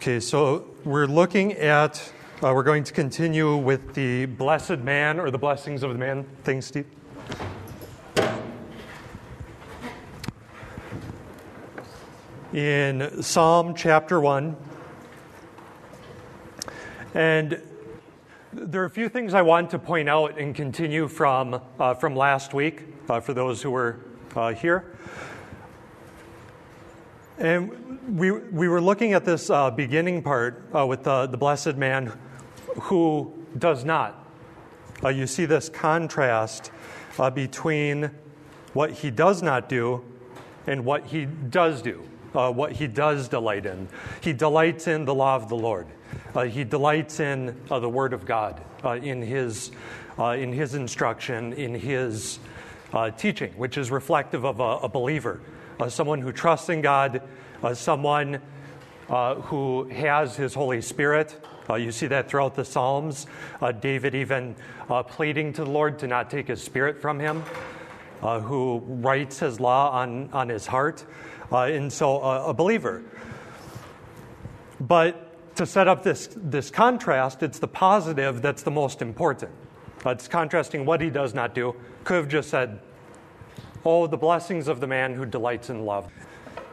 Okay, so we're looking at, uh, we're going to continue with the blessed man or the blessings of the man. Thanks, Steve. In Psalm chapter 1. And there are a few things I want to point out and continue from, uh, from last week uh, for those who were uh, here. And we, we were looking at this uh, beginning part uh, with the, the blessed man who does not. Uh, you see this contrast uh, between what he does not do and what he does do, uh, what he does delight in. He delights in the law of the Lord, uh, he delights in the word of God, in, his, in his instruction, in his teaching, which is reflective of a, a believer uh, someone who trusts in God, uh, someone uh, who has his Holy Spirit. Uh, you see that throughout the Psalms. Uh, David even uh, pleading to the Lord to not take his spirit from him, who writes his law on, on his heart. and so, a believer. But to set up this, this contrast, it's the positive that's the most important. it's contrasting what he does not do. Could have just said, Oh, the blessings of the man who delights in love.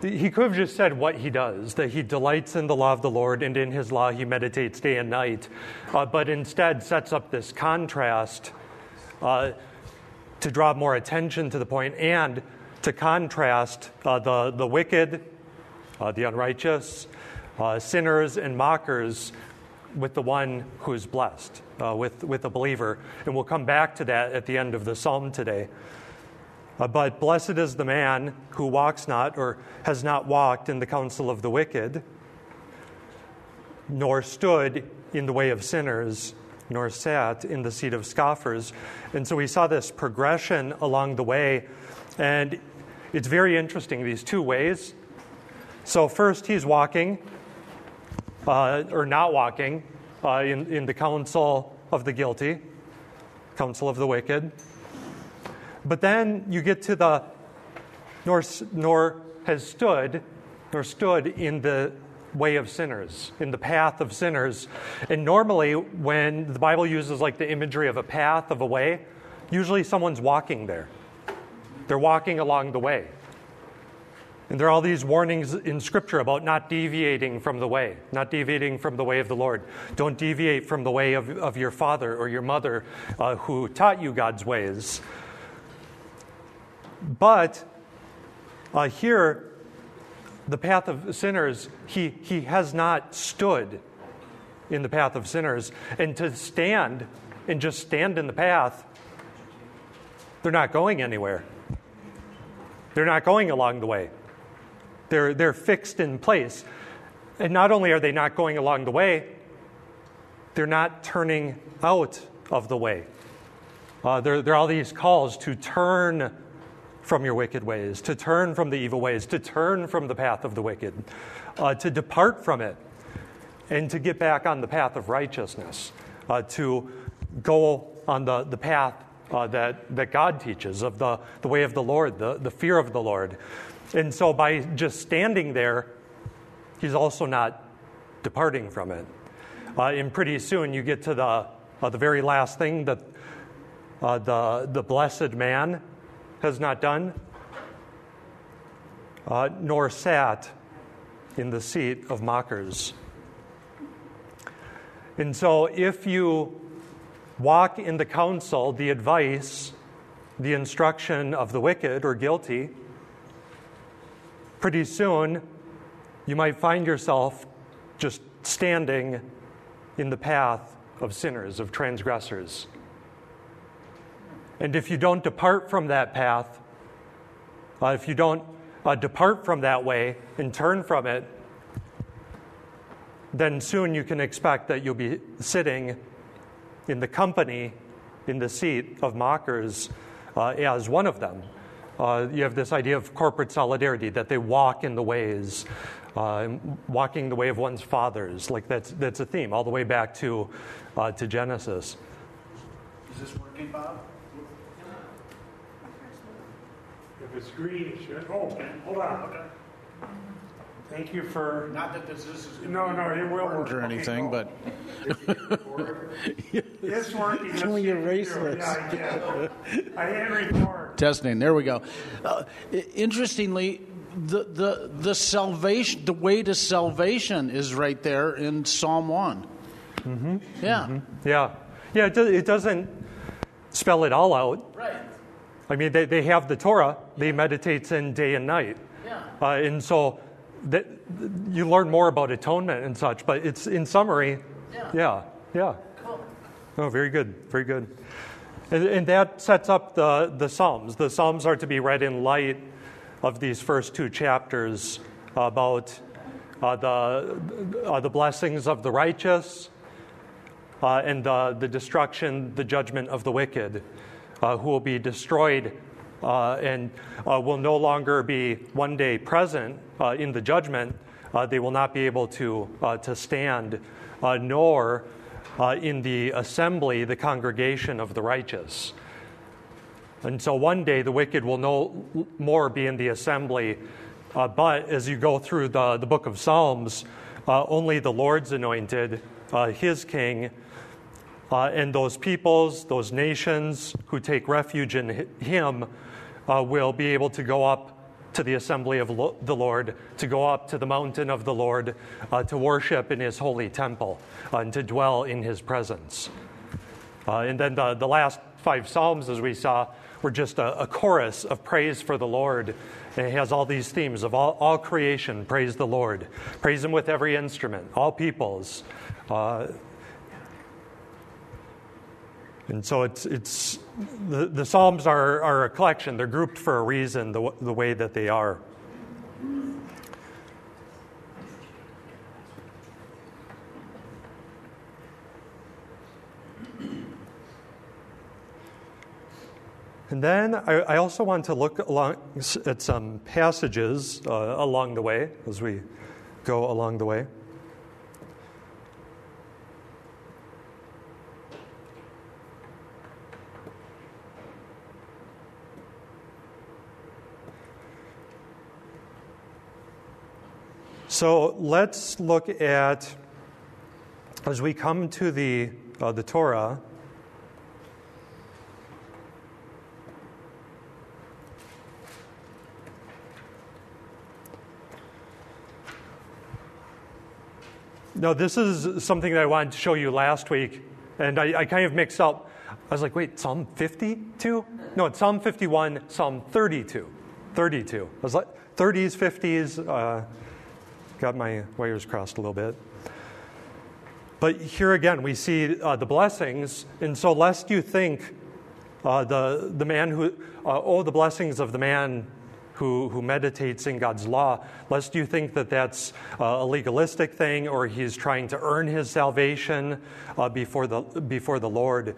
He could have just said what he does, that he delights in the law of the Lord, and in his law he meditates day and night, uh, but instead sets up this contrast uh, to draw more attention to the point and to contrast uh, the, the wicked, uh, the unrighteous, uh, sinners, and mockers with the one who is blessed, uh, with, with the believer. And we'll come back to that at the end of the psalm today. Uh, but blessed is the man who walks not or has not walked in the counsel of the wicked, nor stood in the way of sinners, nor sat in the seat of scoffers. And so we saw this progression along the way, and it's very interesting, these two ways. So, first, he's walking, uh, or not walking, uh, in, in the counsel of the guilty, counsel of the wicked. But then you get to the nor, nor has stood, nor stood in the way of sinners, in the path of sinners. And normally, when the Bible uses like the imagery of a path, of a way, usually someone's walking there. They're walking along the way. And there are all these warnings in Scripture about not deviating from the way, not deviating from the way of the Lord. Don't deviate from the way of, of your father or your mother uh, who taught you God's ways. But uh, here, the path of sinners, he, he has not stood in the path of sinners. And to stand and just stand in the path, they're not going anywhere. They're not going along the way. They're, they're fixed in place. And not only are they not going along the way, they're not turning out of the way. Uh, there, there are all these calls to turn from your wicked ways, to turn from the evil ways, to turn from the path of the wicked, uh, to depart from it, and to get back on the path of righteousness, uh, to go on the, the path uh, that, that God teaches of the, the way of the Lord, the, the fear of the Lord. And so by just standing there, he's also not departing from it. Uh, and pretty soon you get to the, uh, the very last thing that uh, the, the blessed man has not done, uh, nor sat in the seat of mockers. And so, if you walk in the counsel, the advice, the instruction of the wicked or guilty, pretty soon you might find yourself just standing in the path of sinners, of transgressors. And if you don't depart from that path, uh, if you don't uh, depart from that way and turn from it, then soon you can expect that you'll be sitting in the company, in the seat of mockers uh, as one of them. Uh, you have this idea of corporate solidarity, that they walk in the ways, uh, walking the way of one's fathers. Like that's, that's a theme all the way back to, uh, to Genesis. Is this working, Bob? If it's green, it should, oh, hold on. Thank you for. Not that this, this is. No, no, it will work. or Okay, anything, go. but It's working. Can we Let's erase do it. this? Yeah, yeah. I hit record. testing. There we go. Uh, i- interestingly, the, the the salvation, the way to salvation, is right there in Psalm one. Mm-hmm. Yeah. Yeah. Yeah, it, do, it doesn't spell it all out. Right. I mean, they, they have the Torah, they meditate in day and night. Yeah. Uh, and so that, you learn more about atonement and such, but it's in summary, Yeah. yeah, yeah. Cool. Oh, very good, very good. And, and that sets up the, the Psalms. The Psalms are to be read in light of these first two chapters about uh, the, uh, the blessings of the righteous uh, and the, the destruction, the judgment of the wicked, uh, who will be destroyed uh, and uh, will no longer be one day present uh, in the judgment. Uh, they will not be able to, uh, to stand, nor in the assembly, the congregation of the righteous. And so one day the wicked will no more be in the assembly. But as you go through the, the book of Psalms, only the Lord's anointed, his king, uh, and those peoples, those nations who take refuge in him uh, will be able to go up to the assembly of lo- the Lord, to go up to the mountain of the Lord, uh, to worship in his holy temple, uh, and to dwell in his presence. Uh, and then the, the last five Psalms, as we saw, were just a, a chorus of praise for the Lord. And it has all these themes of all, all creation, praise the Lord. Praise Him with every instrument, all peoples. And so it's, it's the, the Psalms are, are a collection. They're grouped for a reason, the, the way that they are. And then I, I also want to look along, at some passages uh, along the way as we go along the way. So let's look at, as we come to the, uh, the Torah, No, this is something that I wanted to show you last week, and I, I kind of mixed up. I was like, wait, Psalm 52? No, it's Psalm 51, Psalm 32. 32. I was like, 30s, 50s, uh, got my wires crossed a little bit. But here again, we see uh, the blessings, and so lest you think uh, the, the man who, uh, oh, the blessings of the man who, who meditates in God's law, lest you think that that's uh, a legalistic thing or he's trying to earn his salvation uh, before, the, before the Lord.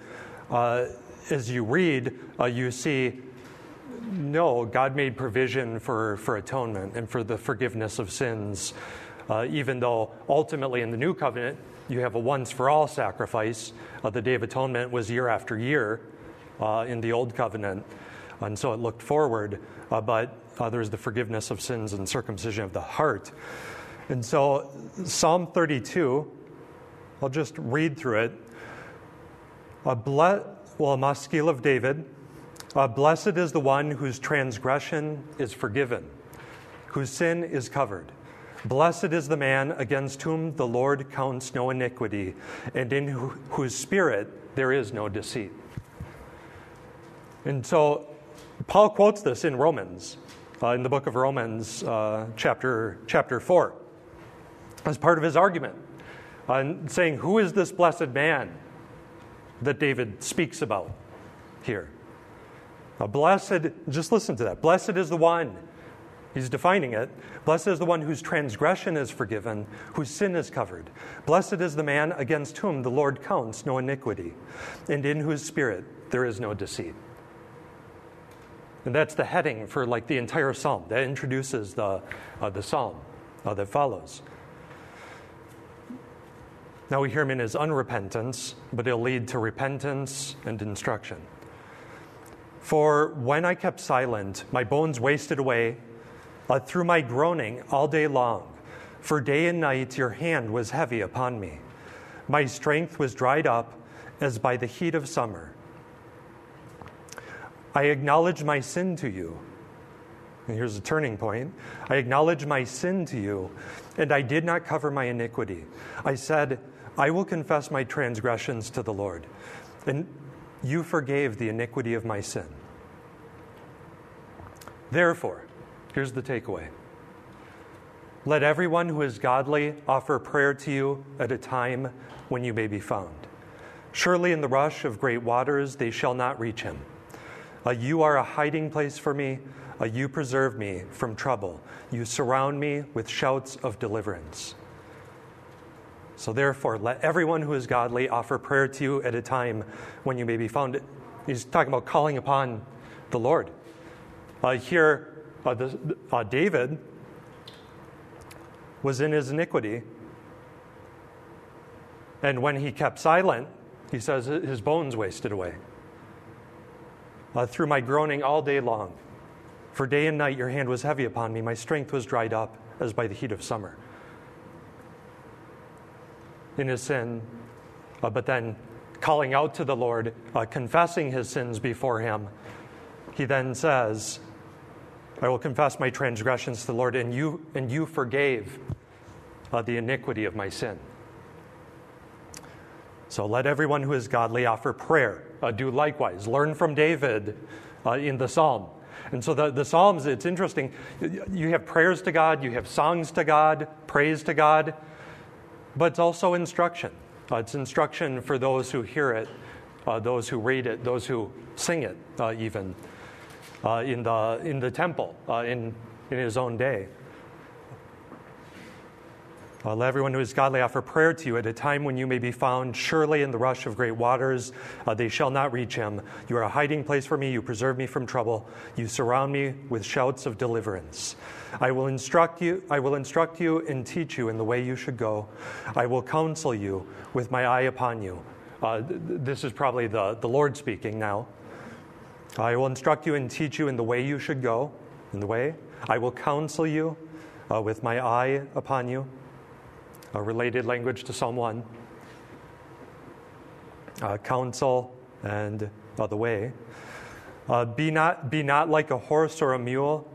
Uh, as you read, you see, no, God made provision for, for atonement and for the forgiveness of sins, uh, even though ultimately in the new covenant, you have a once for all sacrifice. Uh, the Day of Atonement was year after year uh, in the Old Covenant, and so it looked forward. Uh, but uh, there's the forgiveness of sins and circumcision of the heart. And so, Psalm 32, I'll just read through it. A ble- well, a maskil of David. Uh, Blessed is the one whose transgression is forgiven, whose sin is covered. Blessed is the man against whom the Lord counts no iniquity, and in wh- whose spirit there is no deceit. And so, Paul quotes this in Romans, uh, in the book of Romans, uh, chapter, chapter 4, as part of his argument, uh, saying, Who is this blessed man that David speaks about here? Uh, blessed, just listen to that. Blessed is the one, he's defining it. Blessed is the one whose transgression is forgiven, whose sin is covered. Blessed is the man against whom the Lord counts no iniquity, and in whose spirit there is no deceit. And that's the heading for like the entire psalm. That introduces the, uh, the psalm uh, that follows. Now we hear him in his unrepentance, but it'll lead to repentance and instruction. For when I kept silent, my bones wasted away uh, through my groaning all day long. For day and night your hand was heavy upon me. My strength was dried up as by the heat of summer. I acknowledge my sin to you. And here's a turning point. I acknowledge my sin to you, and I did not cover my iniquity. I said, I will confess my transgressions to the Lord, and you forgave the iniquity of my sin. Therefore, here's the takeaway let everyone who is godly offer prayer to you at a time when you may be found. Surely in the rush of great waters they shall not reach him. Uh, you are a hiding place for me. Uh, you preserve me from trouble. You surround me with shouts of deliverance. So, therefore, let everyone who is godly offer prayer to you at a time when you may be found. He's talking about calling upon the Lord. Uh, here, uh, the, uh, David was in his iniquity. And when he kept silent, he says his bones wasted away. Uh, through my groaning all day long, for day and night your hand was heavy upon me, my strength was dried up as by the heat of summer in his sin, uh, but then calling out to the Lord, uh, confessing his sins before him, he then says, I will confess my transgressions to the Lord, and you, and you forgave uh, the iniquity of my sin. So let everyone who is godly offer prayer. Uh, do likewise. Learn from David uh, in the psalm. And so the, the Psalms, it's interesting. You have prayers to God, you have songs to God, praise to God but it's also instruction. Uh, it's instruction for those who hear it, uh, those who read it, those who sing it, uh, even uh, in, the, in the temple uh, in, in his own day. Uh, let everyone who is godly offer prayer to you at a time when you may be found. Surely in the rush of great waters, uh, they shall not reach him. You are a hiding place for me. You preserve me from trouble. You surround me with shouts of deliverance. I will instruct you. I will instruct you and teach you in the way you should go. I will counsel you with my eye upon you. Uh, th- this is probably the, the Lord speaking now. I will instruct you and teach you in the way you should go. In the way I will counsel you uh, with my eye upon you a related language to Psalm 1. Uh, counsel and uh, the way. Uh, be, not, be not like a horse or a mule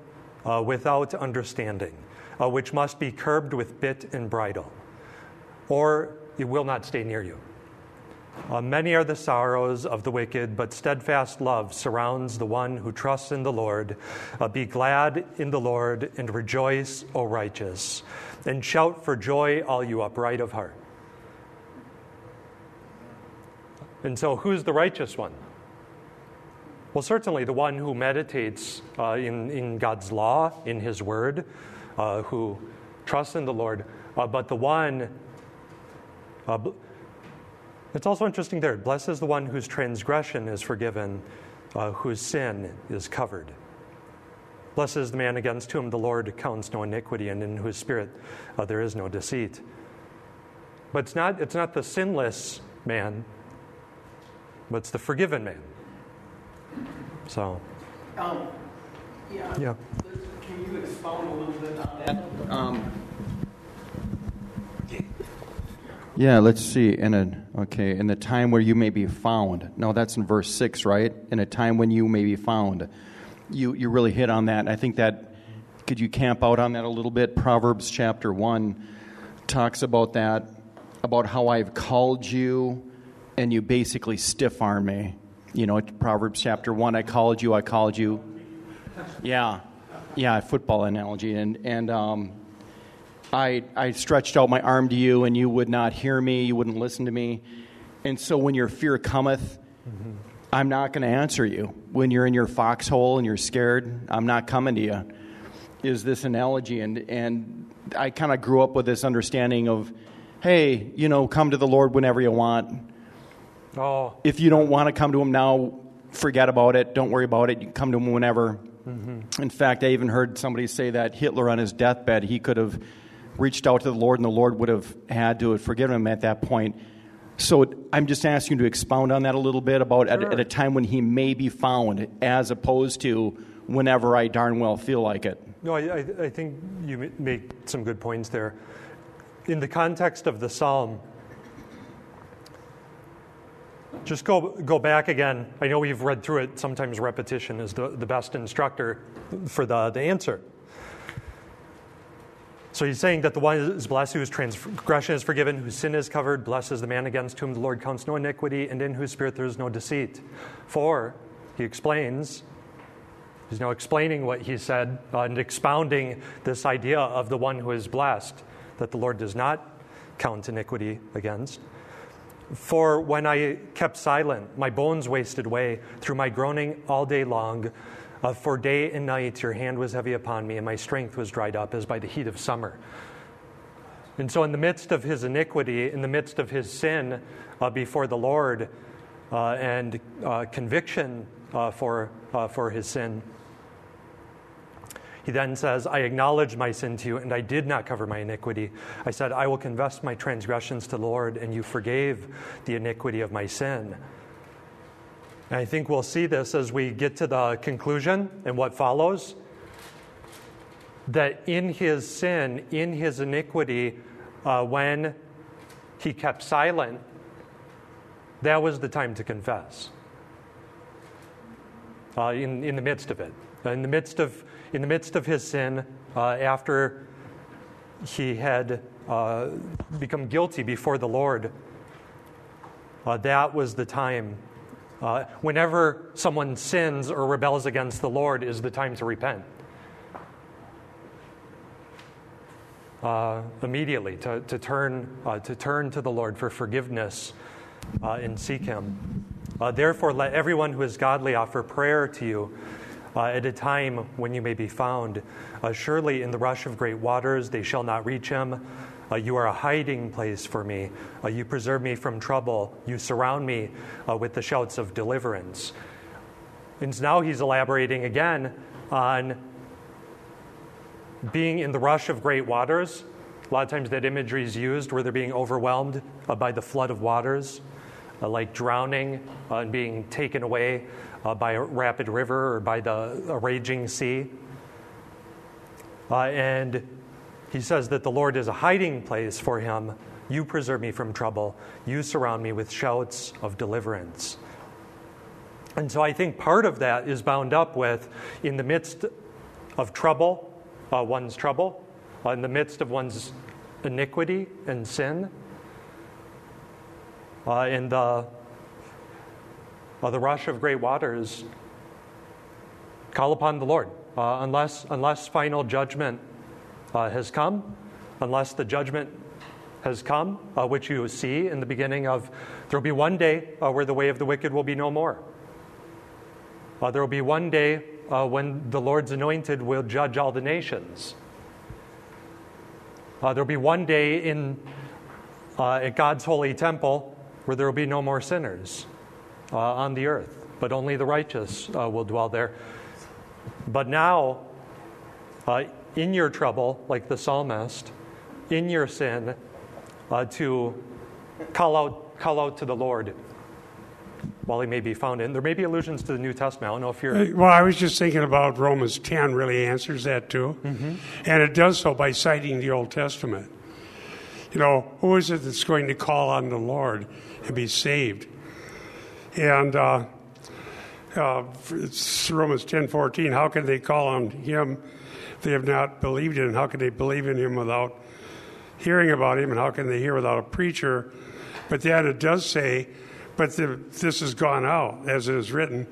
uh, without understanding, uh, which must be curbed with bit and bridle, or it will not stay near you. Uh, many are the sorrows of the wicked, but steadfast love surrounds the one who trusts in the Lord. Uh, be glad in the Lord and rejoice, O righteous, and shout for joy, all you upright of heart. And so, who's the righteous one? Well, certainly the one who meditates uh, in, in God's law, in His word, uh, who trusts in the Lord, uh, but the one uh, it's also interesting there. Blessed is the one whose transgression is forgiven, uh, whose sin is covered. Blessed is the man against whom the Lord counts no iniquity, and in whose spirit uh, there is no deceit. But it's not, it's not the sinless man, but it's the forgiven man. So. Um, yeah. Yeah. Can you expound a little bit on that? Um, Yeah, let's see. In a okay, in the time where you may be found. No, that's in verse six, right? In a time when you may be found. You you really hit on that. I think that could you camp out on that a little bit? Proverbs chapter one talks about that, about how I've called you, and you basically stiff arm me. You know, Proverbs chapter one, I called you, I called you. Yeah, yeah, football analogy, and and um, I, I stretched out my arm to you, and you would not hear me, you wouldn't listen to me. And so when your fear cometh, mm-hmm. I'm not going to answer you. When you're in your foxhole and you're scared, I'm not coming to you. Is this analogy? And, and I kind of grew up with this understanding of, hey, you know, come to the Lord whenever you want. Oh. If you don't want to come to Him now, forget about it. Don't worry about it. You can come to Him whenever. Mm-hmm. In fact, I even heard somebody say that Hitler on his deathbed, he could have reached out to the Lord, and the Lord would have had to have forgiven him at that point. So I'm just asking you to expound on that a little bit about sure. at, at, a time when he may be found, as opposed to whenever I darn well feel like it. No, I, I, I think you make some good points there. In the context of the psalm, just go, go back again. I know we've read through it. Sometimes repetition is the, the best instructor for the, the answer. So he's saying that the one is blessed whose transgression is forgiven, whose sin is covered. Blessed is the man against whom the Lord counts no iniquity, and in whose spirit there is no deceit. For, he explains, he's now explaining what he said and expounding this idea of the one who is blessed, that the Lord does not count iniquity against. For when I kept silent, my bones wasted away through my groaning all day long. Uh, for day and night your hand was heavy upon me, and my strength was dried up as by the heat of summer. And so, in the midst of his iniquity, in the midst of his sin uh, before the Lord, uh, and uh, conviction uh, for, for his sin, he then says, I acknowledged my sin to you, and I did not cover my iniquity. I said, I will confess my transgressions to the Lord, and you forgave the iniquity of my sin. And I think we'll see this as we get to the conclusion and what follows. That in his sin, in his iniquity, uh, when he kept silent, that was the time to confess. Uh, in, in the midst of it. In the midst of, in the midst of his sin, uh, after he had uh, become guilty before the Lord, uh, that was the time uh, whenever someone sins or rebels against the Lord, is the time to repent. Uh, immediately, to, to, turn, uh, to turn to the Lord for forgiveness uh, and seek Him. Uh, therefore, let everyone who is godly offer prayer to you uh, at a time when you may be found. surely, in the rush of great waters, they shall not reach him. Uh, you are a hiding place for me. Uh, you preserve me from trouble. You surround me uh, with the shouts of deliverance. And now he's elaborating again on being in the rush of great waters. A lot of times that imagery is used where they're being overwhelmed uh, by the flood of waters, uh, like drowning uh, and being taken away by a rapid river or by the a raging sea. and he says that the Lord is a hiding place for him. You preserve me from trouble. You surround me with shouts of deliverance. And so I think part of that is bound up with in the midst of trouble, uh, one's trouble, uh, in the midst of one's iniquity and sin, uh, in the, uh, the rush of great waters, call upon the Lord. Uh, unless, unless final judgment uh, has come, unless the judgment has come, uh, which you see in the beginning of there will be one day uh, where the way of the wicked will be no more. Uh, there will be one day uh, when the Lord's anointed will judge all the nations. Uh, there will be one day in at God's holy temple where there will be no more sinners on the earth, but only the righteous will dwell there. But now, in your trouble, like the psalmist, in your sin, uh, to call out, call out to the Lord while he may be found in. There may be allusions to the New Testament. I don't know if you're. Well, I was just thinking about Romans 10 really answers that too. Mm-hmm. And it does so by citing the Old Testament. You know, who is it that's going to call on the Lord and be saved? And uh, uh, it's Romans ten fourteen. How can they call on him they have not believed in. How can they believe in him without hearing about him? And how can they hear without a preacher? But then it does say, but the, this has gone out, as it is written.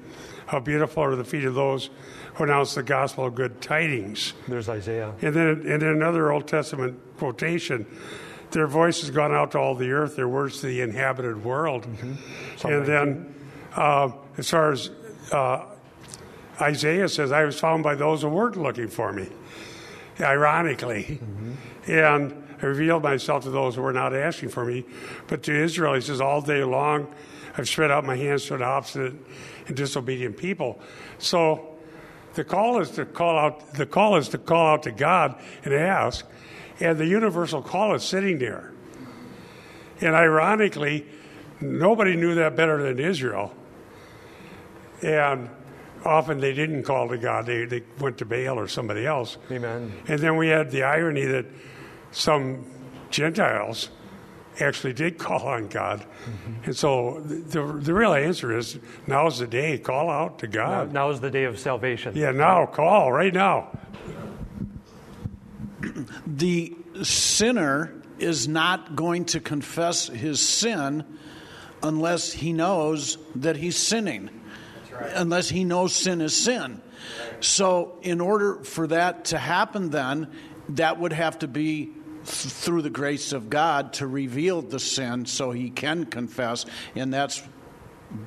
How beautiful are the feet of those who announce the gospel of good tidings. There's Isaiah. And then, and then another Old Testament quotation their voice has gone out to all the earth, their words to the inhabited world. Mm-hmm. And then, uh, as far as uh, Isaiah says, I was found by those who weren't looking for me ironically. Mm-hmm. And I revealed myself to those who were not asking for me. But to Israel, he says, All day long I've spread out my hands to the obstinate and disobedient people. So the call is to call out the call is to call out to God and ask. And the universal call is sitting there. And ironically, nobody knew that better than Israel. And often they didn't call to God, they, they went to Baal or somebody else. Amen. And then we had the irony that some Gentiles actually did call on God. Mm-hmm. And so the, the real answer is now's the day. Call out to God. Now, now is the day of salvation. Yeah, now call right now. The sinner is not going to confess his sin unless he knows that he's sinning, right. unless he knows sin is sin. So, in order for that to happen, then, that would have to be through the grace of God to reveal the sin so he can confess, and that's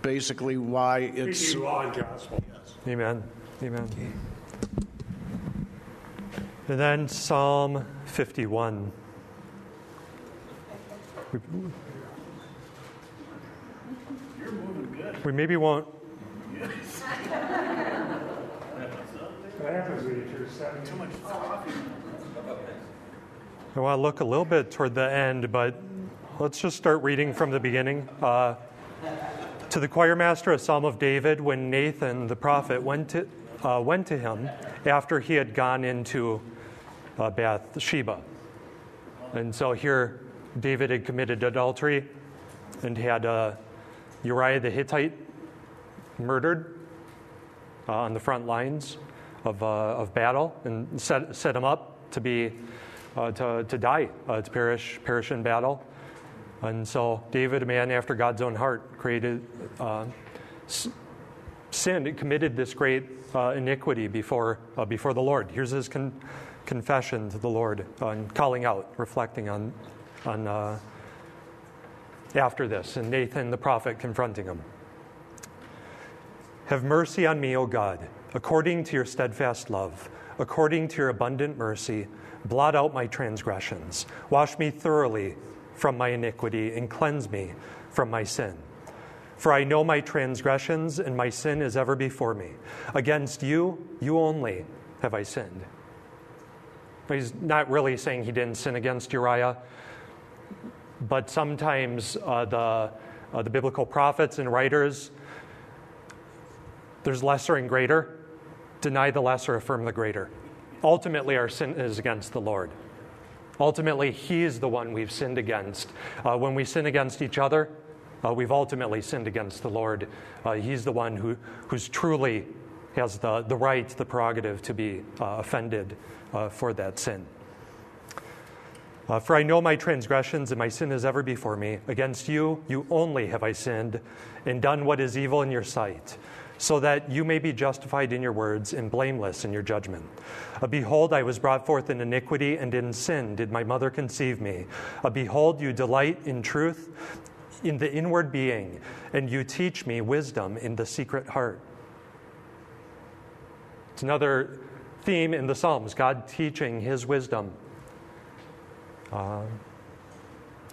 basically why it's law and gospel. Amen. Amen. And then Psalm 51. We, we maybe won't. Coffee. I want to look a little bit toward the end, but let's just start reading from the beginning. Uh, to the choir master, a psalm of David, when Nathan the prophet went to, uh, went to him after he had gone into uh, Bathsheba. And so here, David had committed adultery and had uh, Uriah the Hittite murdered uh, on the front lines of, uh, of battle and set, set him up to be uh, to, to die, uh, to perish, perish in battle. And so David, a man after God's own heart, created uh, sin, committed this great uh, iniquity before, before the Lord. Here's his con- confession to the Lord and calling out, reflecting on, on after this, and Nathan the prophet confronting him. Have mercy on me, O God, according to your steadfast love, according to your abundant mercy Blot out my transgressions. Wash me thoroughly from my iniquity and cleanse me from my sin. For I know my transgressions, and my sin is ever before me. Against you, you only, have I sinned. He's not really saying he didn't sin against Uriah, but sometimes uh, the, uh, the biblical prophets and writers, there's lesser and greater. Deny the lesser, affirm the greater ultimately our sin is against the Lord. Ultimately, He is the one we've sinned against. Uh, when we sin against each other, uh, we've ultimately sinned against the Lord. Uh, he's the one who who's truly has the, the right, the prerogative to be uh, offended uh, for that sin. Uh, for I know my transgressions, and my sin is ever before me. Against you, you only have I sinned and done what is evil in your sight so that you may be justified in your words and blameless in your judgment. Uh, behold, I was brought forth in iniquity, and in sin did my mother conceive me. Uh, behold, you delight in truth in the inward being, and you teach me wisdom in the secret heart. It's another theme in the Psalms God teaching his wisdom. Uh,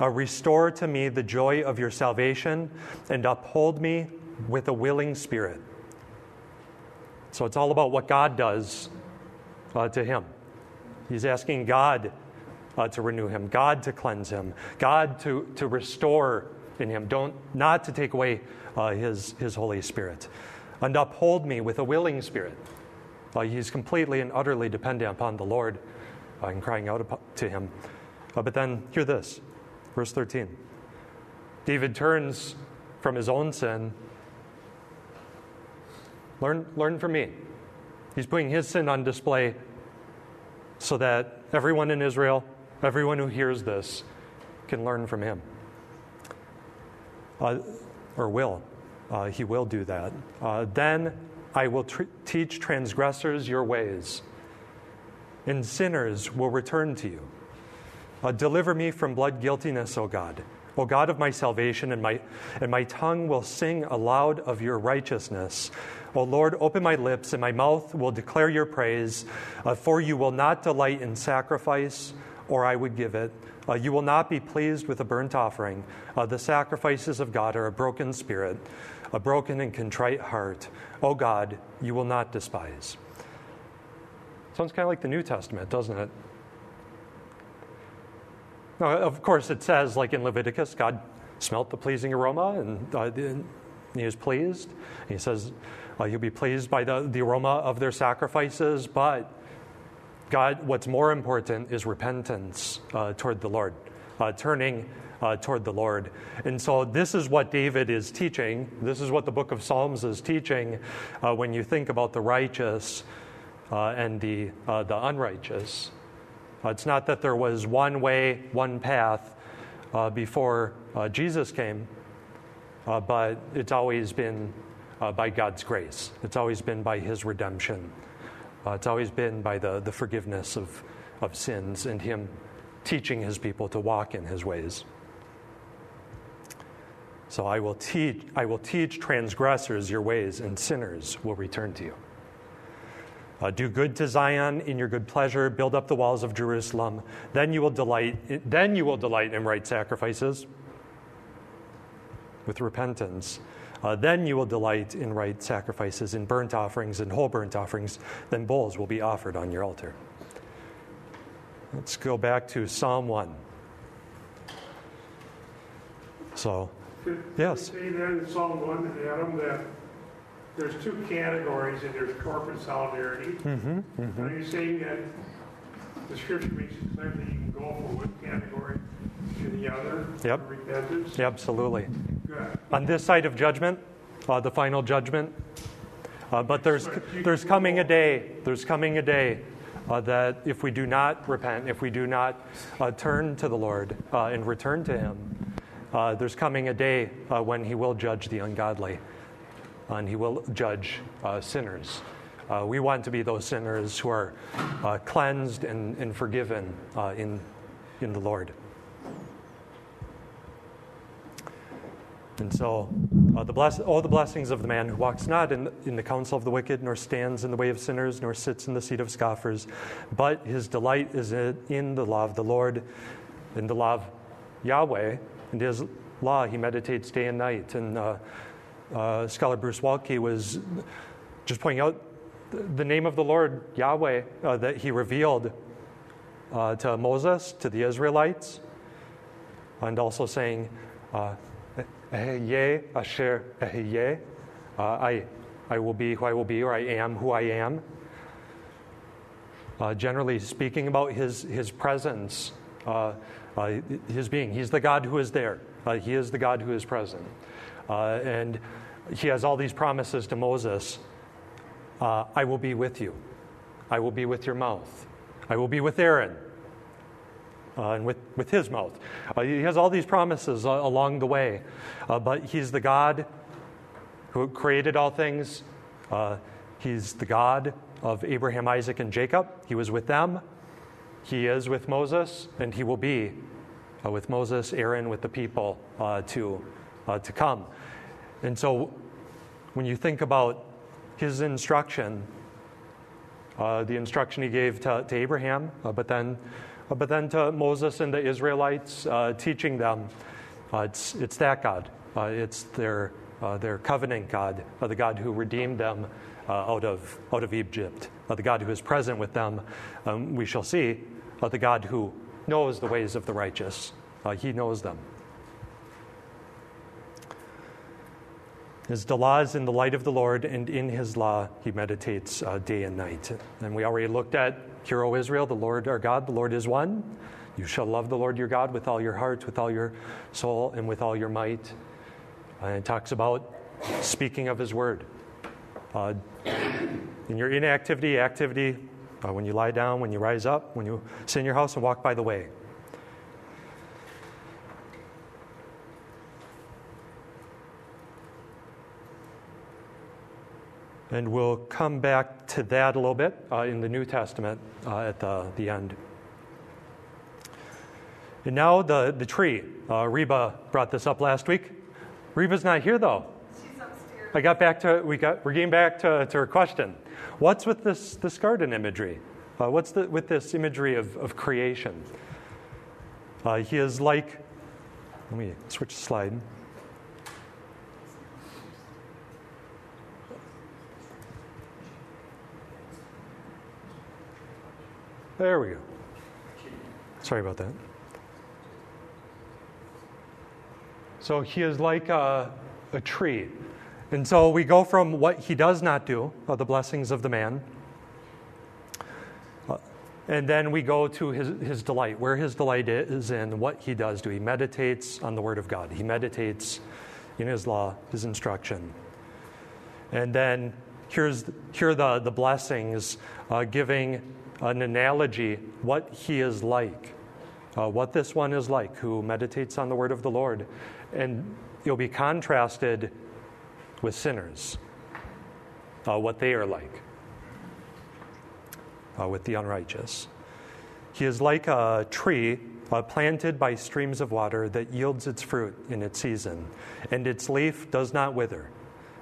Uh, restore to me the joy of your salvation and uphold me with a willing spirit. So it's all about what God does uh, to him. He's asking God uh, to renew him, God to cleanse him, God to, to restore in him, don't, not to take away uh, his, his Holy Spirit. And uphold me with a willing spirit. Uh, he's completely and utterly dependent upon the Lord uh, and crying out to him. but then, hear this Verse 13. David turns from his own sin. Learn, learn from me. He's putting his sin on display so that everyone in Israel, everyone who hears this, can learn from him. Uh, or will. Uh, he will do that. Uh, then I will tr- teach transgressors your ways, and sinners will return to you. Uh, deliver me from blood guiltiness, O God. O God of my salvation, and my, and my tongue will sing aloud of your righteousness. O Lord, open my lips, and my mouth will declare your praise. Uh, for you will not delight in sacrifice, or I would give it. Uh, you will not be pleased with a burnt offering. Uh, the sacrifices of God are a broken spirit, a broken and contrite heart. O God, you will not despise. Sounds kind of like the New Testament, doesn't it? Now, of course, it says, like in Leviticus, God smelt the pleasing aroma and uh, he was pleased. He says uh, he'll be pleased by the, the aroma of their sacrifices, but God, what's more important is repentance uh, toward the Lord, uh, turning uh, toward the Lord. And so, this is what David is teaching. This is what the book of Psalms is teaching uh, when you think about the righteous and the, the unrighteous. Uh, it's not that there was one way, one path uh, before uh, Jesus came, but it's always been by God's grace. It's always been by His redemption. It's always been by the, the forgiveness of, of sins and Him teaching His people to walk in His ways. So I will teach, I will teach transgressors your ways, and sinners will return to you. Uh, do good to Zion in your good pleasure. Build up the walls of Jerusalem. Then you will delight. Then you will delight in right sacrifices with repentance. Uh, then you will delight in right sacrifices, in burnt offerings and whole burnt offerings. Then bulls will be offered on your altar. Let's go back to Psalm 1. So, yes. Say then in Psalm 1, Adam, that there's two categories and there's corporate solidarity. Mm-hmm, mm-hmm. Are you saying that the scripture makes it clear that you can go from one category to the other yep. repentance? Absolutely. Good. On this side of judgment, uh, the final judgment, uh, but there's, there's coming a day, there's coming a day uh, that if we do not repent, if we do not uh, turn to the Lord uh, and return to Him, uh, there's coming a day when He will judge the ungodly and he will judge uh, sinners. Uh, we want to be those sinners who are uh, cleansed and, and forgiven uh, in, in the Lord. And so, uh, the bless- all the blessings of the man who walks not in, in the counsel of the wicked, nor stands in the way of sinners, nor sits in the seat of scoffers, but his delight is in the law of the Lord, in the law of Yahweh, and his law he meditates day and night. And uh, scholar Bruce Waltke was just pointing out the name of the Lord, Yahweh, uh, that he revealed uh, to Moses, to the Israelites, and also saying, uh, Ehyeh Asher Ehyeh, uh, I, I will be who I will be, or I am who I am. Uh, generally speaking about his, his presence, his being. He's the God who is there, he is the God who is present. And he has all these promises to Moses uh, I will be with you, I will be with your mouth, I will be with Aaron. Uh, and with, with his mouth. Uh, he has all these promises uh, along the way, uh, but he's the God who created all things. Uh, he's the God of Abraham, Isaac, and Jacob. He was with them. He is with Moses, and he will be with Moses, Aaron, with the people to, to come. And so when you think about his instruction, uh, the instruction he gave to, to Abraham, uh, but, then, uh, but then to Moses and the Israelites, uh, teaching them, uh, it's, it's that God. Uh, it's their, their covenant God, the God who redeemed them out, of, out of Egypt, the God who is present with them. Um, we shall see the God who knows the ways of the righteous. he knows them. His law is in the light of the Lord, and in his law he meditates uh, day and night. And we already looked at, Hear, O Israel, the Lord our God, the Lord is one. You shall love the Lord your God with all your heart, with all your soul, and with all your might. And it talks about speaking of his word. Uh, in your inactivity, activity, uh, when you lie down, when you rise up, when you sit in your house and walk by the way. And we'll come back to that a little bit uh, in the New Testament uh, at the, the end. And now the, the tree. Uh, Reba brought this up last week. Reba's not here though. She's upstairs. I got back to we got we're getting back to, to her question. What's with this this garden imagery? Uh, what's the, with this imagery of, of creation? Uh, he is like. Let me switch the slide. There we go. Sorry about that. So he is like a, a tree. And so we go from what he does not do, uh, the blessings of the man, uh, and then we go to his, his delight, where his delight is in what he does do. He meditates on the Word of God, he meditates in his law, his instruction. And then here's, here are the, the blessings, uh, giving an analogy what he is like, uh, what this one is like who meditates on the Word of the Lord. And you'll be contrasted with sinners, uh, what they are like, uh, with the unrighteous. He is like a tree uh, planted by streams of water that yields its fruit in its season, and its leaf does not wither.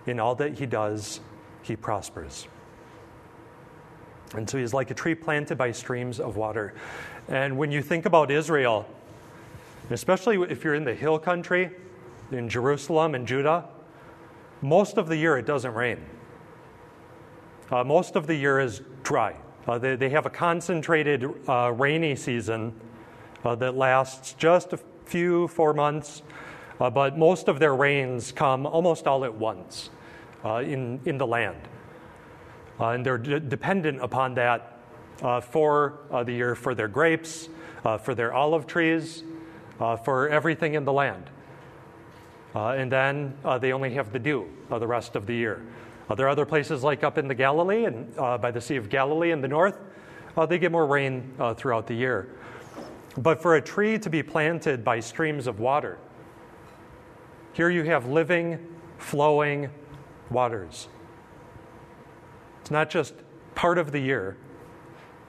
In all that he does, he prospers. And so he's like a tree planted by streams of water. And when you think about Israel, especially if you're in the hill country, in Jerusalem and Judah, most of the year it doesn't rain. Uh, most of the year is dry. Uh, they, they, have a concentrated uh, rainy season uh, that lasts just a few, four months, uh, but most of their rains come almost all at once uh, in, in the land. And they're d- dependent upon that for the year for their grapes, for their olive trees, for everything in the land. Uh, and then uh, they only have the dew uh, the rest of the year. Uh, there are other places like up in the Galilee and uh, by the Sea of Galilee in the north, uh, they get more rain throughout the year. But for a tree to be planted by streams of water, here you have living, flowing waters. It's not just part of the year,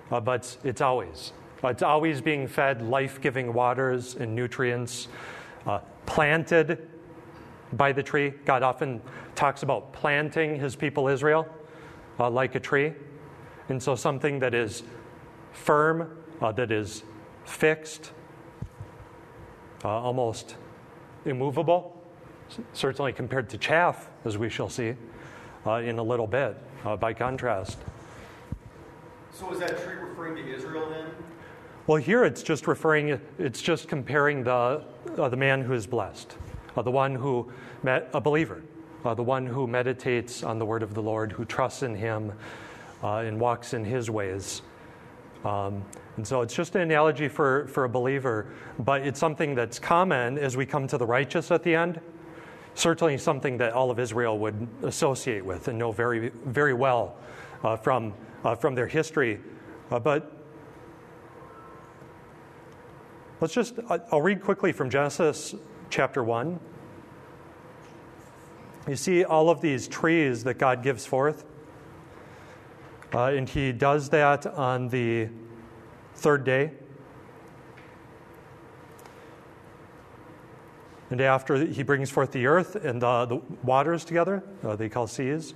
but it's always. It's always being fed life giving waters and nutrients, planted by the tree. God often talks about planting his people Israel uh, like a tree. And so something that is firm, uh, that is fixed, uh, almost immovable, certainly compared to chaff, as we shall see uh, in a little bit, uh, by contrast. So is that tree referring to Israel then? Well, here it's just referring, it's just comparing the, uh, the man who is blessed uh, the one who met a believer, uh, the one who meditates on the word of the Lord, who trusts in him uh, and walks in his ways. Um, and so it's just an analogy for, for a believer, but it's something that's common as we come to the righteous at the end. Certainly something that all of Israel would associate with and know very, very well uh, from, uh, from their history. Uh, but let's just, I'll read quickly from Genesis chapter 1. You see all of these trees that God gives forth. Uh, and he does that on the third day. And after he brings forth the earth and the, the waters together, uh, they call seas.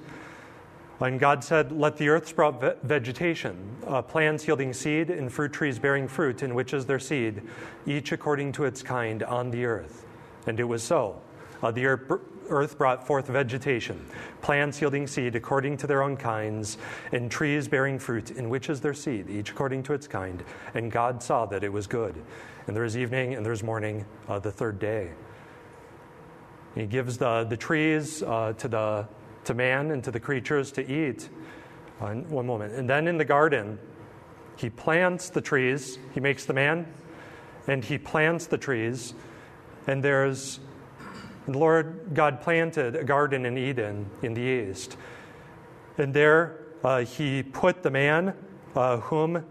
And God said, Let the earth sprout ve- vegetation, uh, plants yielding seed, and fruit trees bearing fruit, in which is their seed, each according to its kind on the earth. And it was so. Uh, the earth brought forth vegetation, plants yielding seed according to their own kinds, and trees bearing fruit, in which is their seed, each according to its kind. And God saw that it was good. And there is evening and there is morning, uh, the third day. He gives the, the trees uh, to, the, to man and to the creatures to eat. Uh, one moment. And then in the garden, he plants the trees, he makes the man, and he plants the trees and there's the Lord God planted a garden in Eden in the east. And there uh, he put the man uh, whom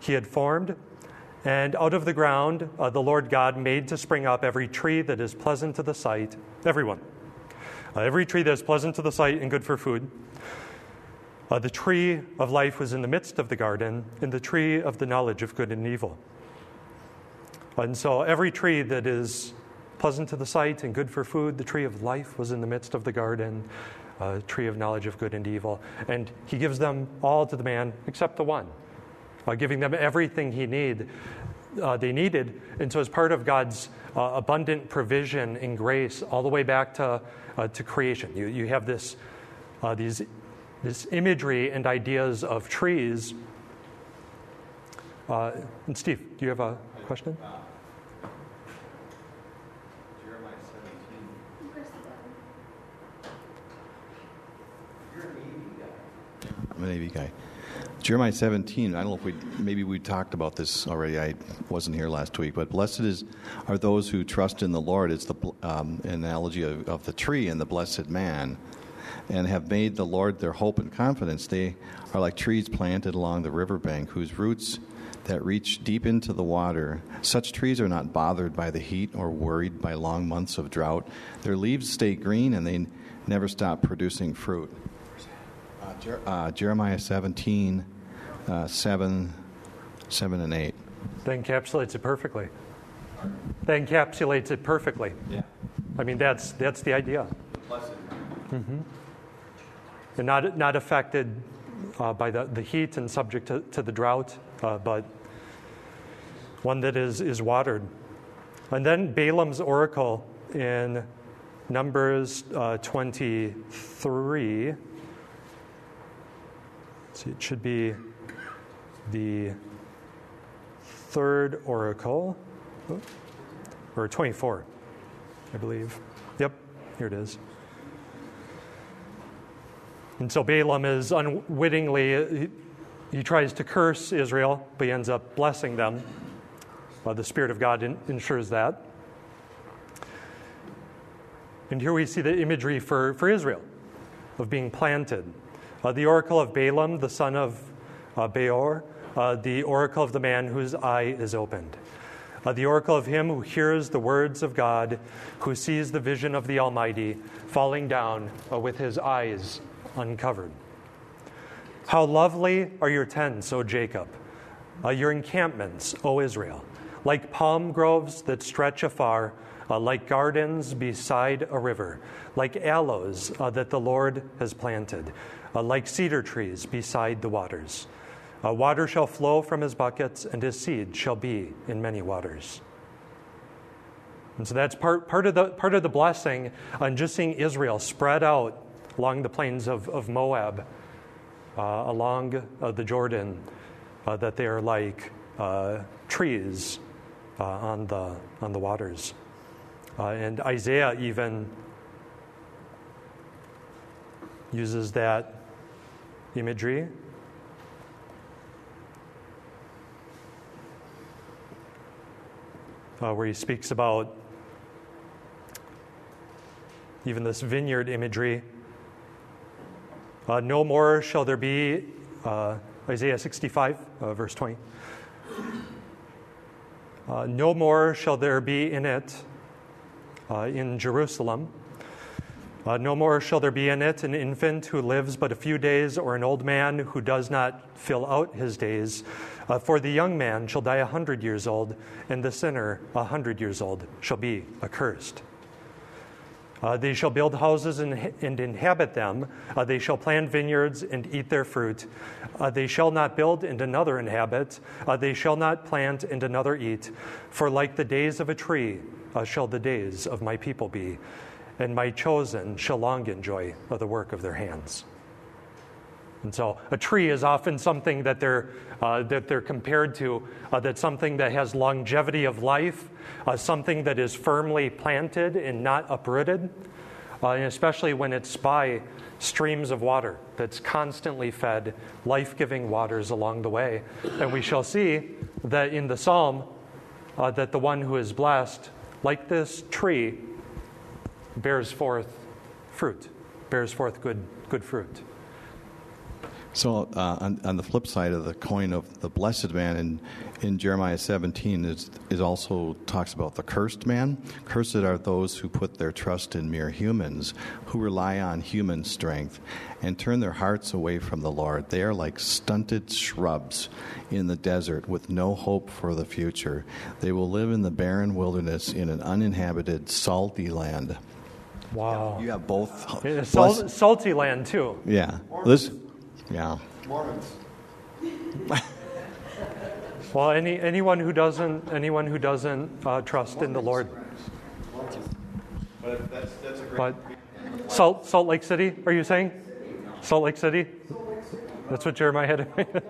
he had formed. And out of the ground, uh, the Lord God made to spring up every tree that is pleasant to the sight, everyone. Uh, every tree that is pleasant to the sight and good for food. Uh, the tree of life was in the midst of the garden, and the tree of the knowledge of good and evil. And so every tree that is pleasant to the sight and good for food, the tree of life was in the midst of the garden, a tree of knowledge of good and evil. And he gives them all to the man except the one, uh, giving them everything he need, uh, they needed. And so, as part of God's uh, abundant provision and grace, all the way back to, uh, to creation, you, you have this, uh, these, this imagery and ideas of trees. Uh, and Steve, do you have a question? I'm a Navy guy. Jeremiah 17, I don't know if we, maybe we talked about this already. I wasn't here last week, but blessed is, are those who trust in the Lord. It's the um, analogy of, of the tree and the blessed man, and have made the Lord their hope and confidence. They are like trees planted along the riverbank, whose roots that reach deep into the water. Such trees are not bothered by the heat or worried by long months of drought. Their leaves stay green and they never stop producing fruit. Uh, uh, Jeremiah 17, uh, 7, 7 and 8. That encapsulates it perfectly. That encapsulates it perfectly. Yeah. I mean, that's, that's the idea. Mm-hmm. And not, not affected uh, by the, the heat and subject to, to the drought, uh, but one that is, is watered. And then Balaam's oracle in Numbers uh, 23. See, it should be the third oracle, or 24, I believe. Yep, here it is. And so Balaam is unwittingly, he, he tries to curse Israel, but he ends up blessing them. Uh, the Spirit of God in, ensures that. And here we see the imagery for, for Israel of being planted. Uh, the oracle of Balaam, the son of uh, Beor, uh, the oracle of the man whose eye is opened. Uh, the oracle of him who hears the words of God, who sees the vision of the Almighty falling down uh, with his eyes uncovered. How lovely are your tents, O Jacob, uh, your encampments, O Israel, like palm groves that stretch afar, uh, like gardens beside a river, like aloes uh, that the Lord has planted, uh, like cedar trees beside the waters. Water shall flow from his buckets, and his seed shall be in many waters. And so that's part, part, of, the, part of the blessing on just seeing Israel spread out along the plains of, of Moab, uh, along uh, the Jordan, uh, that they are like uh, trees uh, on, the, on the waters. And Isaiah even uses that imagery. Where he speaks about even this vineyard imagery uh, no more shall there be, uh, Isaiah 65, uh, verse 20. Uh, no more shall there be in it, uh, in Jerusalem. Uh, no more shall there be in it an infant who lives but a few days, or an old man who does not fill out his days. For the young man shall die a hundred years old, and the sinner a hundred years old shall be accursed. Uh, they shall build houses and, and inhabit them. Uh, they shall plant vineyards and eat their fruit. Uh, they shall not build and another inhabit. Uh, they shall not plant and another eat. For like the days of a tree uh, shall the days of my people be, and my chosen shall long enjoy the work of their hands. And so a tree is often something that they're, uh, that they're compared to, uh, that's something that has longevity of life, uh, something that is firmly planted and not uprooted, uh, and especially when it's by streams of water that's constantly fed, life giving waters along the way. And we shall see that in the psalm, uh, that the one who is blessed, like this tree, bears forth fruit, bears forth good, good fruit. So, uh, on, on, the flip side of the coin of the blessed man in, in Jeremiah 17 is, is also talks about the cursed man. Cursed are those who put their trust in mere humans, who rely on human strength, and turn their hearts away from the Lord. They are like stunted shrubs in the desert with no hope for the future. They will live in the barren wilderness in an uninhabited, salty land. Wow. You have both. Sal- salty land, too. Yeah. This, yeah. Mormons. well, any, anyone who doesn't, anyone who doesn't uh, trust in the Lord. But that's, that's a great. But Salt, Salt Lake City, are you saying? Salt Lake City? That's what Jeremiah had.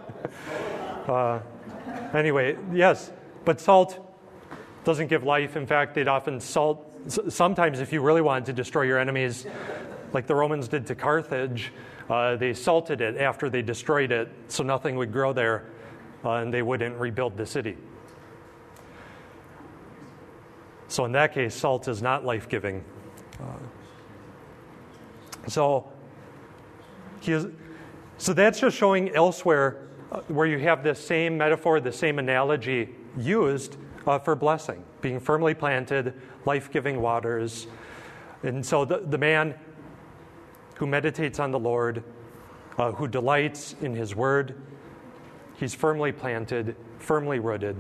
uh, anyway, yes, but salt doesn't give life. In fact, they'd often salt. Sometimes, if you really wanted to destroy your enemies, like the Romans did to Carthage, uh, they salted it after they destroyed it so nothing would grow there uh, and they wouldn't rebuild the city. So, in that case, salt is not life giving. Uh, so, is, so that's just showing elsewhere uh, where you have this same metaphor, the same analogy used uh, for blessing, being firmly planted, life giving waters. And so the, the man who meditates on the Lord, uh, who delights in his word. He's firmly planted, firmly rooted.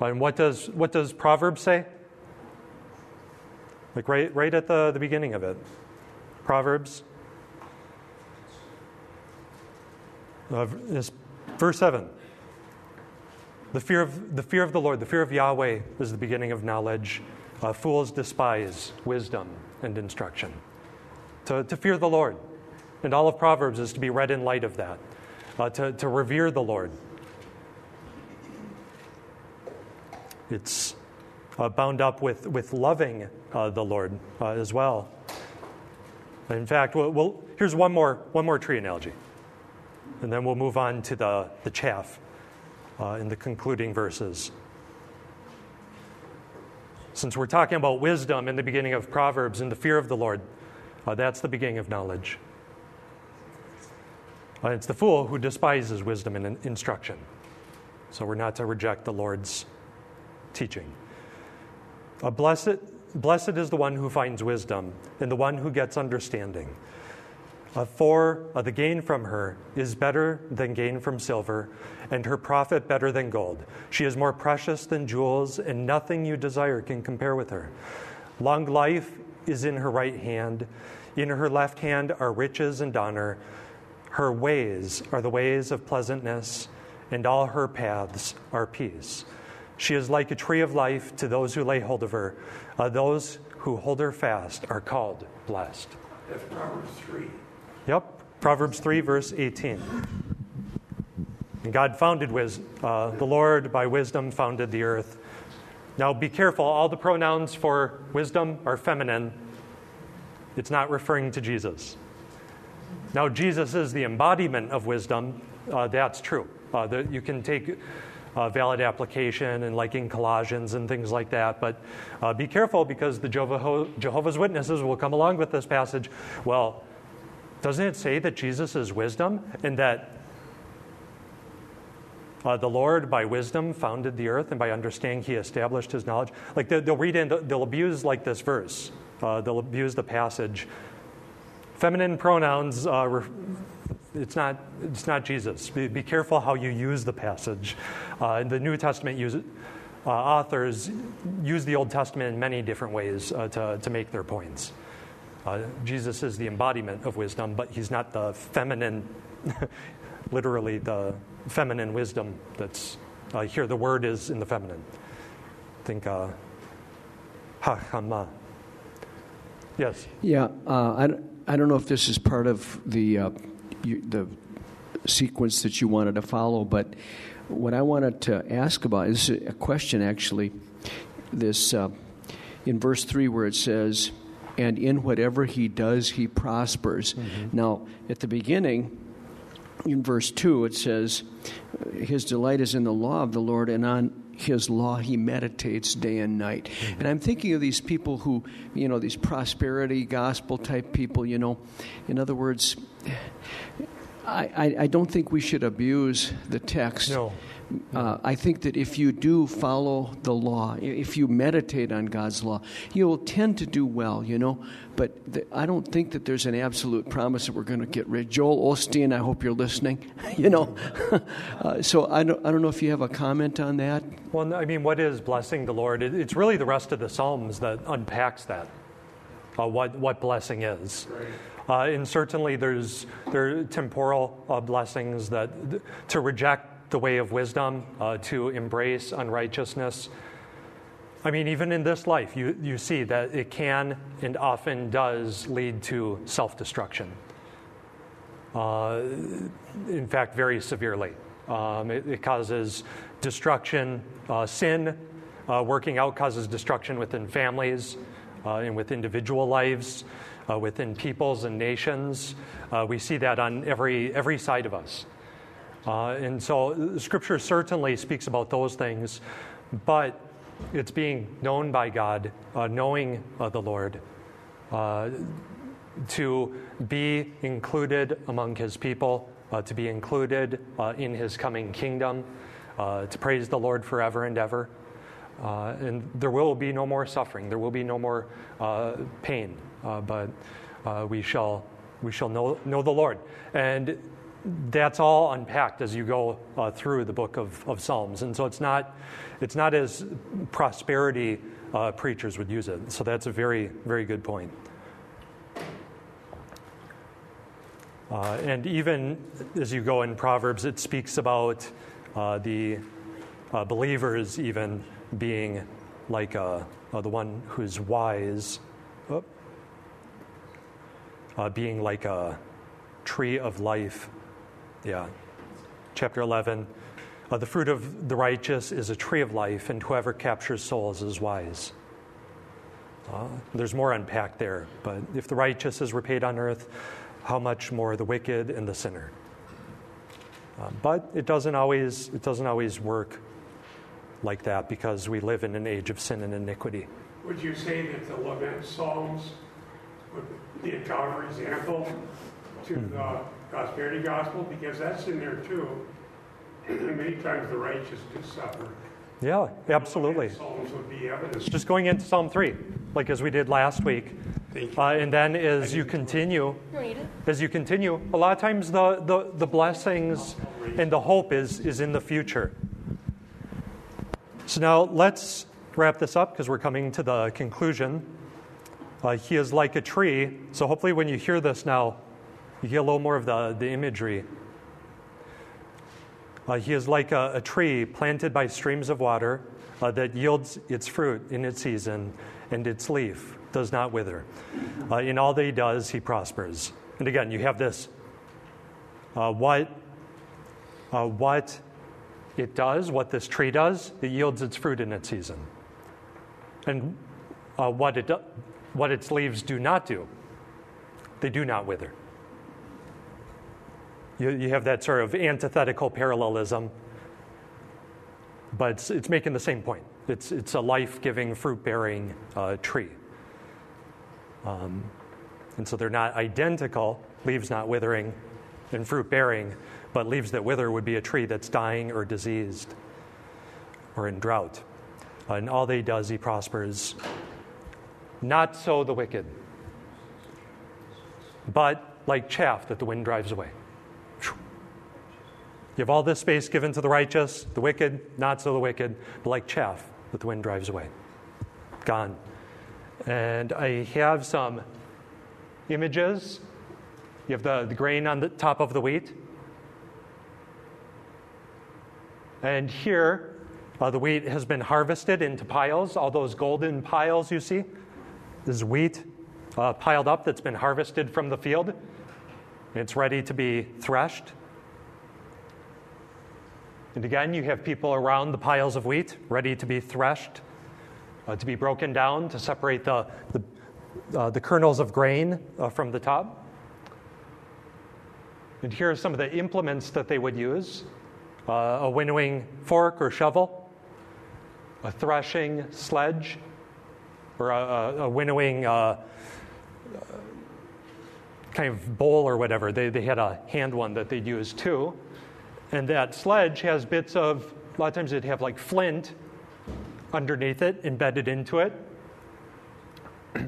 And what does, what does Proverbs say? Like right, right at the, the beginning of it. Proverbs. Uh, verse 7. The fear, of, the fear of the Lord, the fear of Yahweh is the beginning of knowledge. Uh, fools despise wisdom and instruction to, to fear the Lord. And all of Proverbs is to be read in light of that, uh, to, to revere the Lord. It's uh, bound up with, with loving uh, the Lord uh, as well. In fact, we'll, we'll, here's one more, one more tree analogy, and then we'll move on to the, the chaff uh, in the concluding verses. Since we're talking about wisdom in the beginning of Proverbs and the fear of the Lord, uh, that's the beginning of knowledge. Uh, it's the fool who despises wisdom and instruction. So we're not to reject the Lord's teaching. Uh, blessed, blessed is the one who finds wisdom and the one who gets understanding. Uh, for uh, the gain from her is better than gain from silver, and her profit better than gold. She is more precious than jewels, and nothing you desire can compare with her. Long life is in her right hand, in her left hand are riches and honor. Her ways are the ways of pleasantness, and all her paths are peace. She is like a tree of life to those who lay hold of her. Uh, those who hold her fast are called blessed. That's Proverbs 3. Yep, Proverbs 3, verse 18. And God founded wisdom. Uh, the Lord by wisdom founded the earth. Now be careful, all the pronouns for wisdom are feminine it's not referring to Jesus. Now, Jesus is the embodiment of wisdom. Uh, that's true. Uh, the, you can take uh, valid application and like in Colossians and things like that. But uh, be careful because the Jehovah, Jehovah's Witnesses will come along with this passage. Well, doesn't it say that Jesus is wisdom and that uh, the Lord, by wisdom, founded the earth, and by understanding, he established his knowledge? Like they'll read in, they'll abuse like this verse. Uh, they'll abuse the passage. Feminine pronouns, uh, it's, not, it's not Jesus. Be, be, careful how you use the passage. Uh, the New Testament use, uh, authors use the Old Testament in many different ways uh, to, to make their points. Uh, Jesus is the embodiment of wisdom, but he's not the feminine, literally the feminine wisdom that's here. The word is in the feminine. Think uh, hachama. Yes. Yeah, uh, I, I don't know if this is part of the, uh, you, the sequence that you wanted to follow, but what I wanted to ask about is a question actually. This uh, in verse 3 where it says, and in whatever he does, he prospers. Mm-hmm. Now, at the beginning, in verse 2, it says, His delight is in the law of the Lord, and on his law he meditates day and night. Mm-hmm. And I'm thinking of these people who, you know, these prosperity gospel type people, you know. In other words, I, I, I don't think we should abuse the text. No. Uh, I think that if you do follow the law, if you meditate on God's law, you'll tend to do well, you know. But the, I don't think that there's an absolute promise that we're going to get rid. Joel Osteen, I hope you're listening. you know, uh, so I don't, I don't know if you have a comment on that. Well, I mean, what is blessing the Lord? It, it's really the rest of the Psalms that unpacks that. Uh, what what blessing is. Uh, and certainly, there's there are temporal uh, blessings that to reject the way of wisdom, uh, to embrace unrighteousness. I mean, even in this life, you, you see that it can and often does lead to self destruction. Uh, in fact, very severely. Um, it, it, causes destruction. Uh, sin, uh, working out, causes destruction within families uh, and with individual lives, uh, within peoples and nations. Uh, we see that on every, every side of us. Uh, and so Scripture certainly speaks about those things, but it's being known by God, uh, knowing uh, the Lord, uh, to be included among His people, uh, to be included uh, in His coming kingdom, to praise the Lord forever and ever. And there will be no more suffering, there will be no more pain, but we shall we shall know, know the Lord. And that's all unpacked as you go uh, through the book of, of, Psalms. And so it's not, it's not as prosperity uh, preachers would use it. So that's a very, very good point. Uh, and even as you go in Proverbs, it speaks about uh, the uh, believers even being like uh, the one who's wise, oh, being like a tree of life yeah. Chapter 11. Uh, the fruit of the righteous is a tree of life, and whoever captures souls is wise. Uh, there's more unpacked there, but if the righteous is repaid on earth, how much more the wicked and the sinner? Uh, but it doesn't always it doesn't always work like that because we live in an age of sin and iniquity. Would you say that the lament psalms would be a counterexample to mm-hmm. the prosperity gospel because that's in there too. And many times the righteous do suffer. Yeah, absolutely. Psalms would be evidence. Just going into Psalm 3, like as we did last week. Uh, and then as you continue, as you continue, a lot of times the, the, the blessings and the hope is, is in the future. So now let's wrap this up because we're coming to the conclusion. Uh, he is like a tree. So hopefully, when you hear this now, you get a little more of the, the imagery. Uh, he is like a, a, tree planted by streams of water uh, that yields its fruit in its season, and its leaf does not wither. Uh, in all that he does, he prospers. And again, you have this uh, what, uh, what it does, what this tree does, it yields its fruit in its season. And uh, what, it do, what its leaves do not do, they do not wither. You, you have that sort of antithetical parallelism, but it's, it's making the same point. It's, it's a life giving, fruit bearing uh, tree. Um, and so they're not identical, leaves not withering and fruit bearing, but leaves that wither would be a tree that's dying or diseased or in drought. And all that he does, he prospers. Not so the wicked, but like chaff that the wind drives away. You have all this space given to the righteous, the wicked, not so the wicked, but like chaff that the wind drives away. Gone. And I have some images. You have the, the grain on the top of the wheat. And here, uh, the wheat has been harvested into piles, all those golden piles you see. This is wheat uh, piled up that's been harvested from the field. It's ready to be threshed and again, you have people around the piles of wheat ready to be threshed, uh, to be broken down, to separate the, the, uh, the kernels of grain uh, from the top. And here are some of the implements that they would use uh, a winnowing fork or shovel, a threshing sledge, or a, a winnowing uh, kind of bowl or whatever. They, they had a hand one that they'd use too. And that sledge has bits of, a lot of times it'd have like flint underneath it, embedded into it.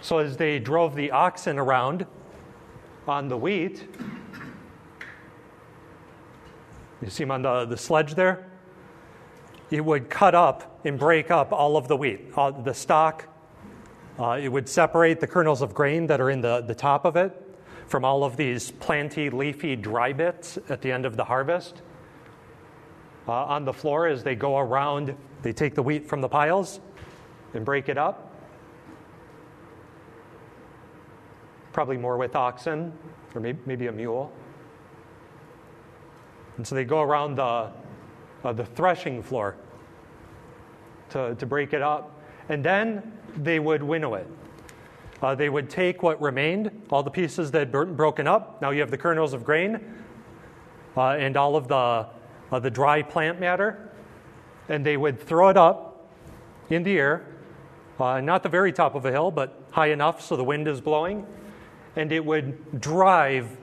so as they drove the oxen around on the wheat, you see them on the, the sledge there? It would cut up and break up all of the wheat, all the stalk. Uh, it would separate the kernels of grain that are in the, the top of it from all of these planty, leafy, dry bits at the end of the harvest. Uh, on the floor, as they go around, they take the wheat from the piles and break it up. Probably more with oxen or maybe, maybe a mule. And so they go around the, uh, the threshing floor to, to break it up. And then they would winnow it. Uh, they would take what remained, all the pieces that had broken up. Now you have the kernels of grain uh, and all of the, uh, the dry plant matter. And they would throw it up in the air, uh, not the very top of a hill, but high enough so the wind is blowing. And it would drive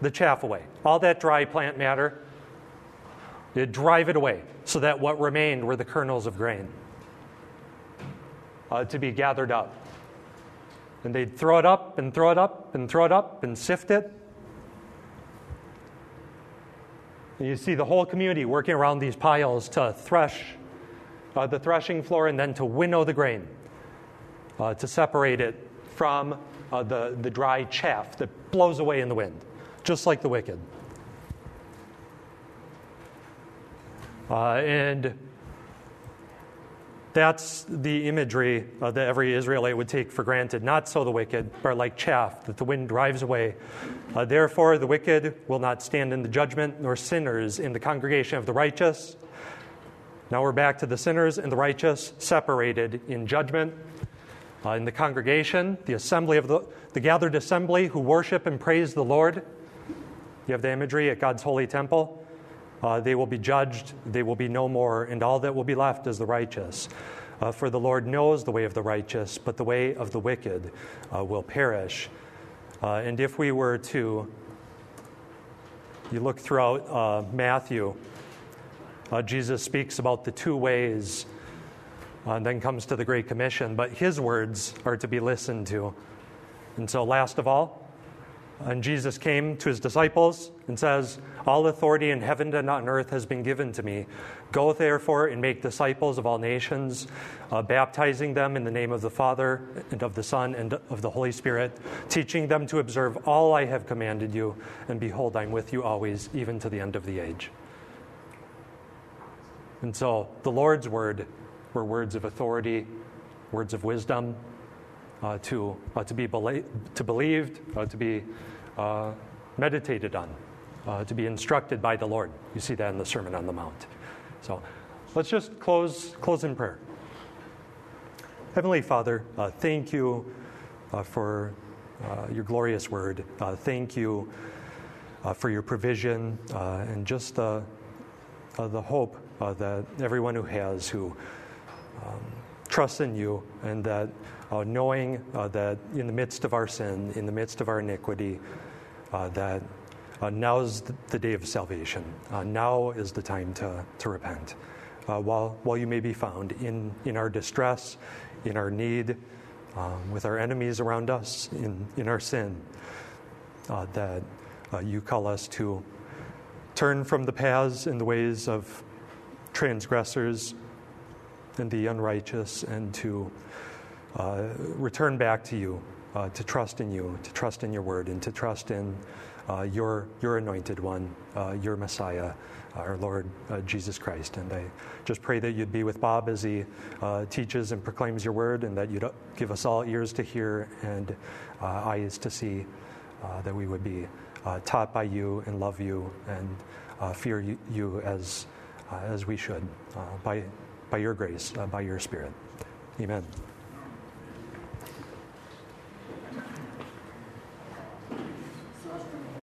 the chaff away. All that dry plant matter, it'd drive it away so that what remained were the kernels of grain uh, to be gathered up. And they'd throw it up and throw it up and throw it up and sift it. And you see the whole community working around these piles to thresh uh, the threshing floor and then to winnow the grain, uh, to separate it from uh, the, the dry chaff that blows away in the wind, just like the wicked. Uh, and that's the imagery uh, that every Israelite would take for granted. Not so the wicked, but like chaff that the wind drives away. Uh, Therefore, the wicked will not stand in the judgment, nor sinners in the congregation of the righteous. Now we're back to the sinners and the righteous separated in judgment. Uh, in the congregation, the assembly of the, the gathered assembly who worship and praise the Lord. You have the imagery at God's holy temple. Uh, they will be judged, they will be no more, and all that will be left is the righteous. Uh, for the Lord knows the way of the righteous, but the way of the wicked uh, will perish. Uh, and if we were to, you look throughout uh, Matthew, uh, Jesus speaks about the two ways, and then comes to the Great Commission, but his words are to be listened to. And so, last of all, and Jesus came to his disciples and says, All authority in heaven and on earth has been given to me. Go therefore and make disciples of all nations, uh, baptizing them in the name of the Father and of the Son and of the Holy Spirit, teaching them to observe all I have commanded you. And behold, I'm with you always, even to the end of the age. And so the Lord's word were words of authority, words of wisdom, to, uh, to be bela- to believed, uh, to be uh, meditated on, uh, to be instructed by the Lord. You see that in the Sermon on the Mount. So let's just close, close in prayer. Heavenly Father, uh, thank you for your glorious word. thank you for your provision and just the, the hope that everyone who has who um, trusts in you and that uh, knowing uh, that in the midst of our sin, in the midst of our iniquity, uh, that uh, now is the day of salvation. Uh, now is the time to, to repent. Uh, while, while you may be found in, in our distress, in our need, um, with our enemies around us, in, in our sin, that you call us to turn from the paths and the ways of transgressors and the unrighteous and to uh, return back to you, uh, to trust in you, to trust in your word, and to trust in uh, your, your anointed one, uh, your Messiah, our Lord uh, Jesus Christ. And I just pray that you'd be with Bob as he teaches and proclaims your word, and that you'd give us all ears to hear and eyes to see, that we would be taught by you and love you and fear you, you as, as we should by, by your grace, uh, by your Spirit. Amen.